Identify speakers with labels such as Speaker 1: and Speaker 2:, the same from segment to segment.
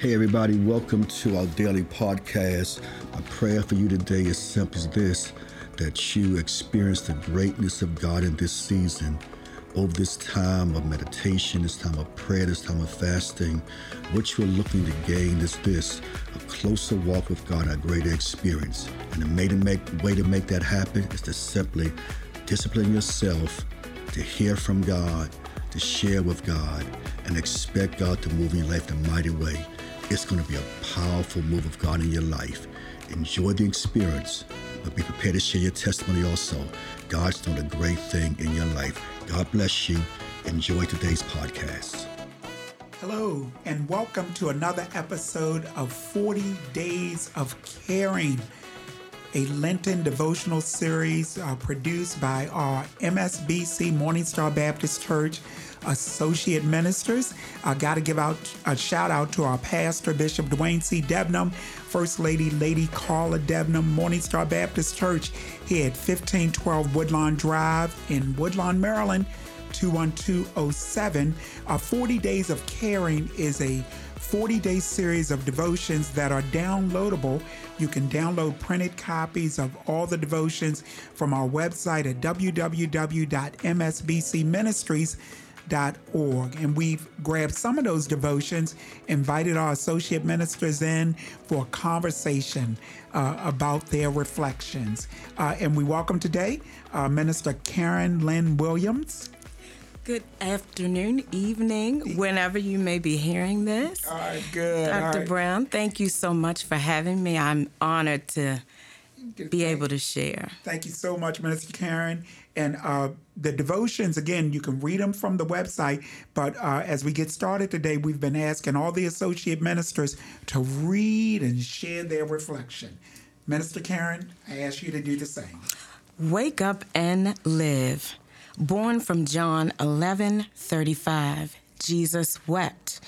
Speaker 1: Hey, everybody, welcome to our daily podcast. My prayer for you today is simple as this that you experience the greatness of God in this season. Over this time of meditation, this time of prayer, this time of fasting, what you're looking to gain is this a closer walk with God, a greater experience. And the way to make, way to make that happen is to simply discipline yourself to hear from God, to share with God, and expect God to move in your life a mighty way. It's going to be a powerful move of God in your life. Enjoy the experience, but be prepared to share your testimony also. God's doing a great thing in your life. God bless you. Enjoy today's podcast.
Speaker 2: Hello, and welcome to another episode of 40 Days of Caring, a Lenten devotional series uh, produced by our MSBC Morning Star Baptist Church associate ministers. I got to give out a shout out to our pastor, Bishop Dwayne C. Debnam, First Lady, Lady Carla Debnam, Morning Star Baptist Church here at 1512 Woodlawn Drive in Woodlawn, Maryland. 21207. Uh, 40 Days of Caring is a 40 day series of devotions that are downloadable. You can download printed copies of all the devotions from our website at www.msbcministries.org. And we've grabbed some of those devotions, invited our associate ministers in for a conversation uh, about their reflections. Uh, and we welcome today uh, Minister Karen Lynn Williams.
Speaker 3: Good afternoon, evening, whenever you may be hearing this.
Speaker 2: All right, good.
Speaker 3: Dr.
Speaker 2: Right.
Speaker 3: Brown, thank you so much for having me. I'm honored to be able to share.
Speaker 2: Thank you so much, Minister Karen. And uh, the devotions, again, you can read them from the website. But uh, as we get started today, we've been asking all the associate ministers to read and share their reflection. Minister Karen, I ask you to do the same.
Speaker 3: Wake up and live. Born from John 11 35, Jesus wept.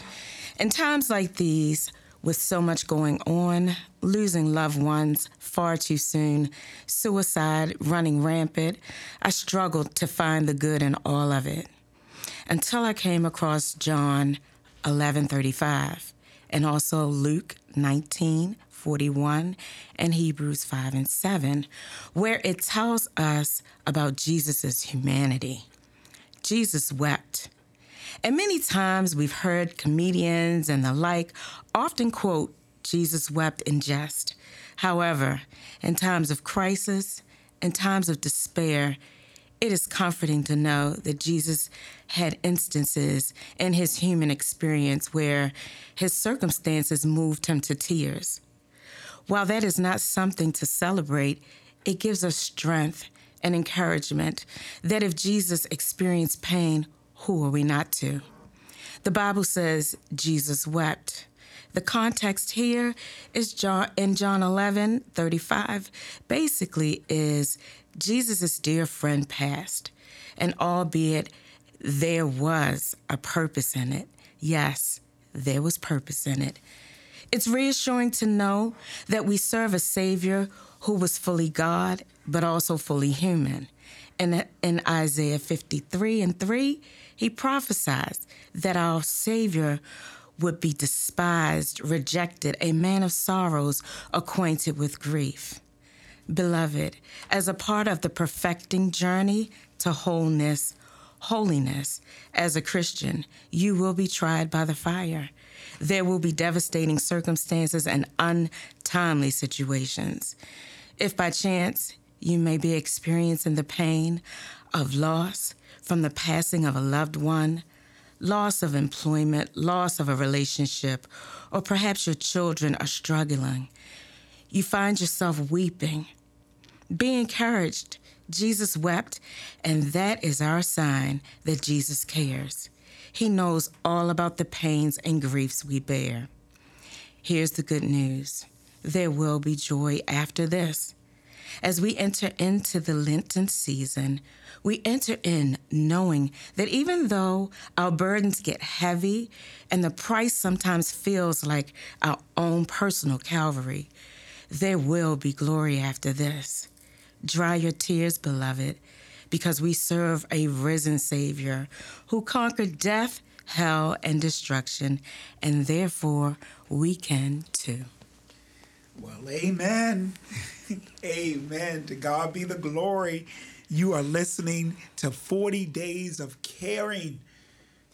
Speaker 3: In times like these, with so much going on, losing loved ones far too soon, suicide running rampant, I struggled to find the good in all of it. Until I came across John 11:35 and also Luke 19:41 and Hebrews 5 and 7, where it tells us about Jesus' humanity. Jesus wept. And many times we've heard comedians and the like often quote, Jesus wept in jest. However, in times of crisis, in times of despair, it is comforting to know that Jesus had instances in his human experience where his circumstances moved him to tears. While that is not something to celebrate, it gives us strength and encouragement that if Jesus experienced pain, who are we not to? The Bible says Jesus wept. The context here is John in John 11, 35, basically is Jesus' dear friend passed. And albeit there was a purpose in it, yes, there was purpose in it. It's reassuring to know that we serve a Savior who was fully God, but also fully human. And in Isaiah 53 and 3, he prophesied that our Savior would be despised, rejected, a man of sorrows, acquainted with grief. Beloved, as a part of the perfecting journey to wholeness, holiness, as a Christian, you will be tried by the fire. There will be devastating circumstances and untimely situations. If by chance you may be experiencing the pain of loss from the passing of a loved one, loss of employment, loss of a relationship, or perhaps your children are struggling. You find yourself weeping. Be encouraged. Jesus wept, and that is our sign that Jesus cares. He knows all about the pains and griefs we bear. Here's the good news there will be joy after this. As we enter into the Lenten season, we enter in knowing that even though our burdens get heavy and the price sometimes feels like our own personal Calvary, there will be glory after this. Dry your tears, beloved, because we serve a risen Savior who conquered death, hell, and destruction, and therefore we can too.
Speaker 2: Well, amen. amen. To God be the glory. You are listening to 40 Days of Caring,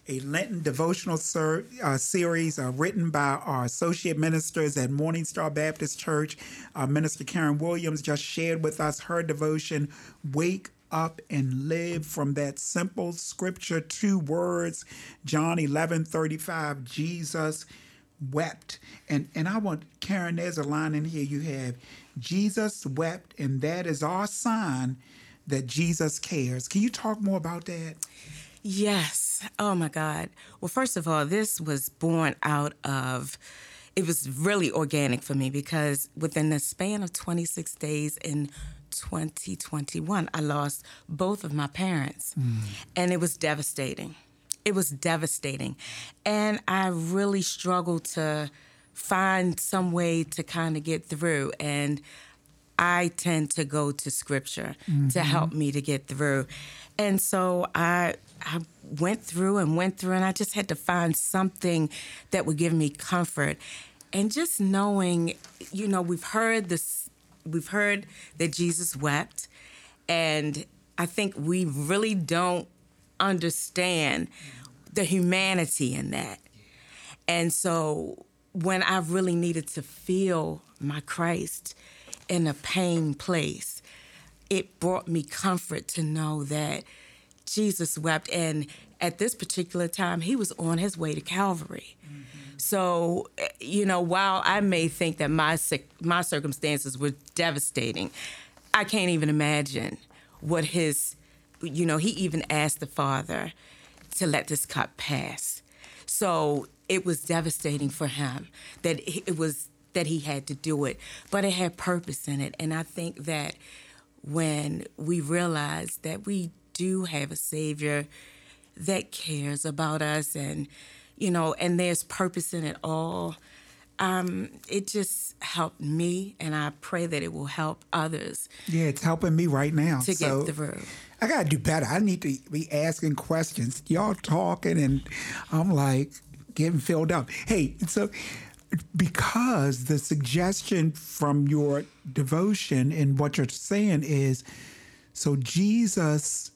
Speaker 2: a Lenten devotional ser- uh, series uh, written by our associate ministers at Morning Star Baptist Church. Uh, Minister Karen Williams just shared with us her devotion, Wake up and live from that simple scripture, two words, John 11 35, Jesus wept. And and I want Karen, there's a line in here you have Jesus wept, and that is our sign that Jesus cares. Can you talk more about that?
Speaker 3: Yes. Oh my God. Well, first of all, this was born out of it was really organic for me because within the span of 26 days in 2021, I lost both of my parents. Mm. And it was devastating. It was devastating. And I really struggled to find some way to kind of get through. And I tend to go to scripture mm-hmm. to help me to get through. And so I I went through and went through and I just had to find something that would give me comfort. And just knowing, you know, we've heard this we've heard that Jesus wept and I think we really don't understand the humanity in that. And so when I really needed to feel my Christ in a pain place, it brought me comfort to know that Jesus wept. And at this particular time, he was on his way to Calvary. Mm-hmm. So, eh, you know, while I may think that my my circumstances were devastating, I can't even imagine what his, you know, he even asked the Father to let this cup pass. So it was devastating for him that it was that he had to do it, but it had purpose in it. And I think that when we realize that we do have a Savior that cares about us and, you know, and there's purpose in it all, um, it just helped me, and I pray that it will help others.
Speaker 2: Yeah, it's helping me right now
Speaker 3: to so get through.
Speaker 2: I gotta do better. I need to be asking questions. Y'all talking, and I'm like getting filled up. Hey, so because the suggestion from your devotion and what you're saying is so Jesus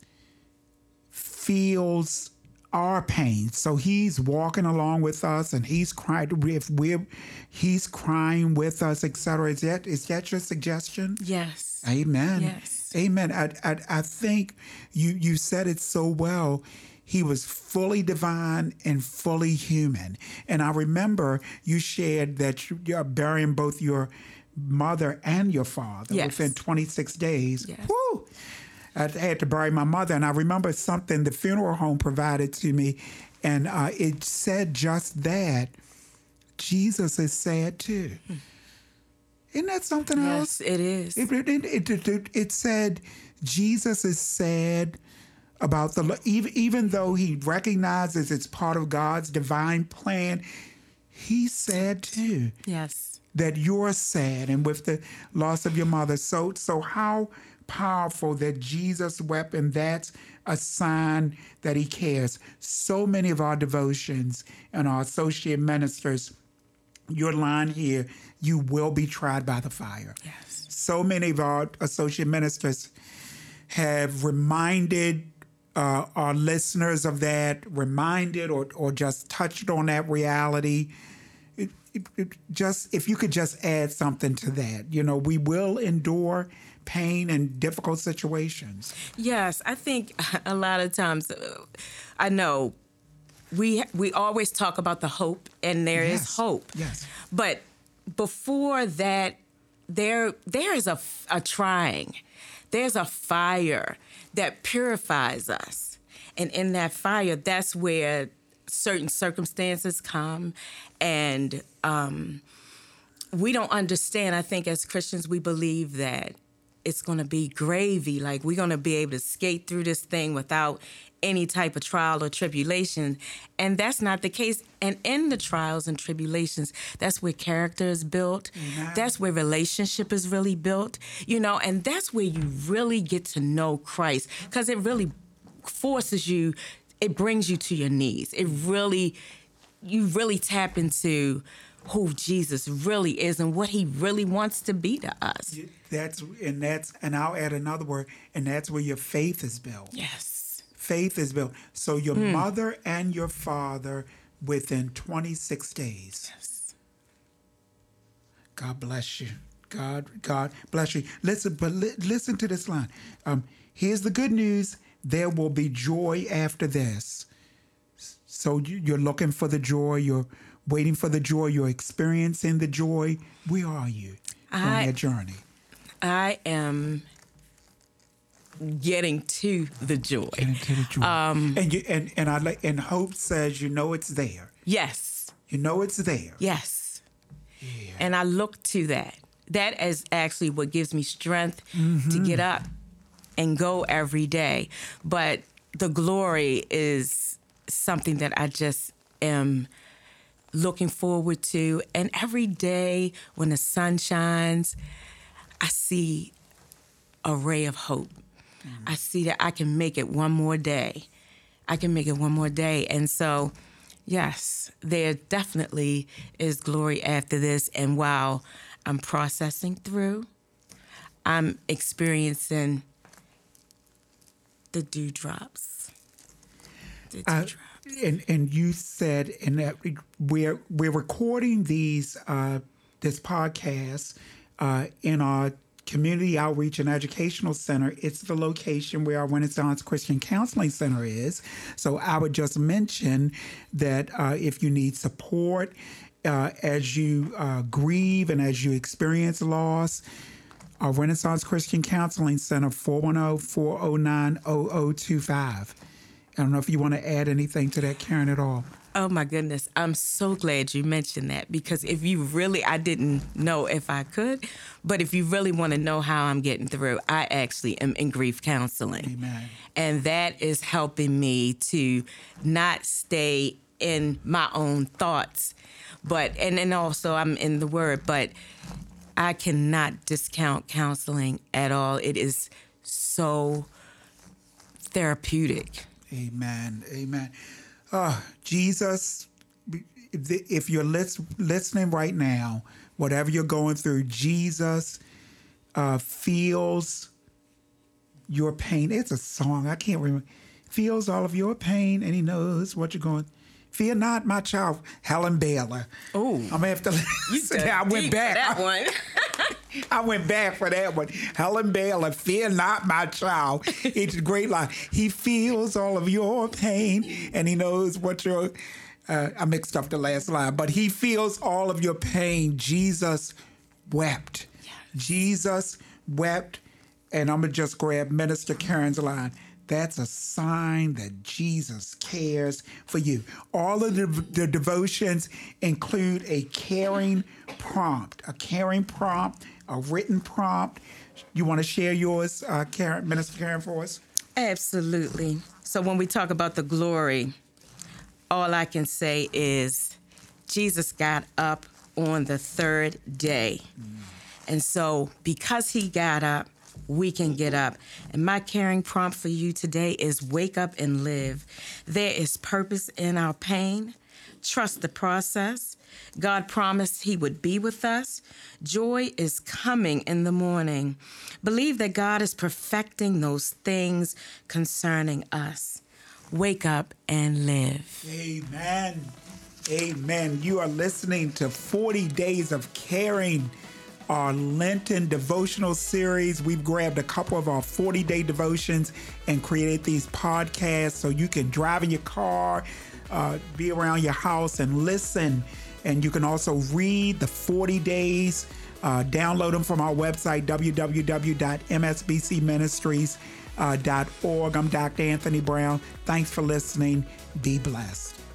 Speaker 2: feels our pain. So he's walking along with us and he's crying if we're he's crying with us, etc. Is that is that your suggestion?
Speaker 3: Yes.
Speaker 2: Amen.
Speaker 3: Yes.
Speaker 2: Amen. I, I I think you you said it so well he was fully divine and fully human. And I remember you shared that you're burying both your mother and your father
Speaker 3: yes.
Speaker 2: within 26 days.
Speaker 3: Yes.
Speaker 2: Woo! I had to bury my mother, and I remember something the funeral home provided to me, and uh, it said just that Jesus is sad too. Isn't that something
Speaker 3: yes,
Speaker 2: else?
Speaker 3: It is.
Speaker 2: It, it, it, it, said Jesus is sad about the even even though he recognizes it's part of God's divine plan, he's sad too.
Speaker 3: Yes.
Speaker 2: That you're sad and with the loss of your mother. So so how powerful that Jesus wept and that's a sign that he cares. So many of our devotions and our associate ministers your line here, you will be tried by the fire.
Speaker 3: Yes.
Speaker 2: So many of our associate ministers have reminded uh, our listeners of that, reminded or, or just touched on that reality. Just if you could just add something to that, you know, we will endure pain and difficult situations.
Speaker 3: Yes, I think a lot of times, uh, I know we we always talk about the hope, and there
Speaker 2: yes.
Speaker 3: is hope.
Speaker 2: Yes,
Speaker 3: but before that, there there is a, a trying there's a fire that purifies us. And in that fire, that's where certain circumstances come. And um, we don't understand. I think as Christians, we believe that it's going to be gravy. Like we're going to be able to skate through this thing without any type of trial or tribulation. And that's not the case. And in the trials and tribulations, that's where character is built. Mm-hmm. That's where relationship is really built, you know, and that's where you really get to know Christ because it really forces you it brings you to your knees. It really, you really tap into who Jesus really is and what he really wants to be to us.
Speaker 2: That's and that's and I'll add another word, and that's where your faith is built.
Speaker 3: Yes.
Speaker 2: Faith is built. So your mother and your father within 26 days.
Speaker 3: Yes.
Speaker 2: God bless you. God, God bless you. Listen, but li- listen to this line. Um, here's the good news: there will be joy after this. So you- you're looking for the joy. You're waiting for the joy. You're experiencing the joy. Where are you on
Speaker 3: I-
Speaker 2: that journey?
Speaker 3: I am getting to the joy.
Speaker 2: Getting to the joy. Um, and you and and I like and hope says you know it's there.
Speaker 3: Yes.
Speaker 2: You know it's there.
Speaker 3: Yes. Yeah. And I look to that. That is actually what gives me strength to mm-hmm. get up and go every day. But the glory is something that I just am looking forward to. And every day when the sun shines, I see a ray of hope. Mm. I see that I can make it one more day. I can make it one more day. And so, yes, there definitely is glory after this. And while I'm processing through, I'm experiencing the dewdrops. The
Speaker 2: Uh,
Speaker 3: dewdrops.
Speaker 2: and and you said and we're we're recording these uh, this podcast uh, in our community outreach and educational center. It's the location where our Renaissance Christian Counseling Center is. So I would just mention that uh, if you need support uh, as you uh, grieve and as you experience loss. Our Renaissance Christian Counseling Center, 410 409 0025. I don't know if you want to add anything to that, Karen, at all.
Speaker 3: Oh my goodness. I'm so glad you mentioned that because if you really, I didn't know if I could, but if you really want to know how I'm getting through, I actually am in grief counseling.
Speaker 2: Amen.
Speaker 3: And that is helping me to not stay in my own thoughts, but, and then also I'm in the word, but I cannot discount counseling at all. It is so therapeutic.
Speaker 2: Amen. Amen. Uh, Jesus, if if you're listening right now, whatever you're going through, Jesus uh, feels your pain. It's a song. I can't remember. Feels all of your pain, and he knows what you're going. Fear not, my child. Helen Baylor.
Speaker 3: Oh,
Speaker 2: I'm gonna have to listen. I went back.
Speaker 3: that one.
Speaker 2: I went back for that one. Helen Baylor, fear not my child. It's a great line. He feels all of your pain and he knows what your, uh, I mixed up the last line, but he feels all of your pain. Jesus wept. Jesus wept. And I'm to just grab Minister Karen's line. That's a sign that Jesus cares for you. All of the, the devotions include a caring prompt, a caring prompt, a written prompt. You want to share yours, uh, Karen, Minister Karen, for us?
Speaker 3: Absolutely. So when we talk about the glory, all I can say is Jesus got up on the third day. And so because he got up, we can get up. And my caring prompt for you today is wake up and live. There is purpose in our pain. Trust the process. God promised He would be with us. Joy is coming in the morning. Believe that God is perfecting those things concerning us. Wake up and live.
Speaker 2: Amen. Amen. You are listening to 40 Days of Caring, our Lenten devotional series. We've grabbed a couple of our 40 day devotions and created these podcasts so you can drive in your car, uh, be around your house, and listen. And you can also read the 40 days. Uh, download them from our website, www.msbcministries.org. I'm Dr. Anthony Brown. Thanks for listening. Be blessed.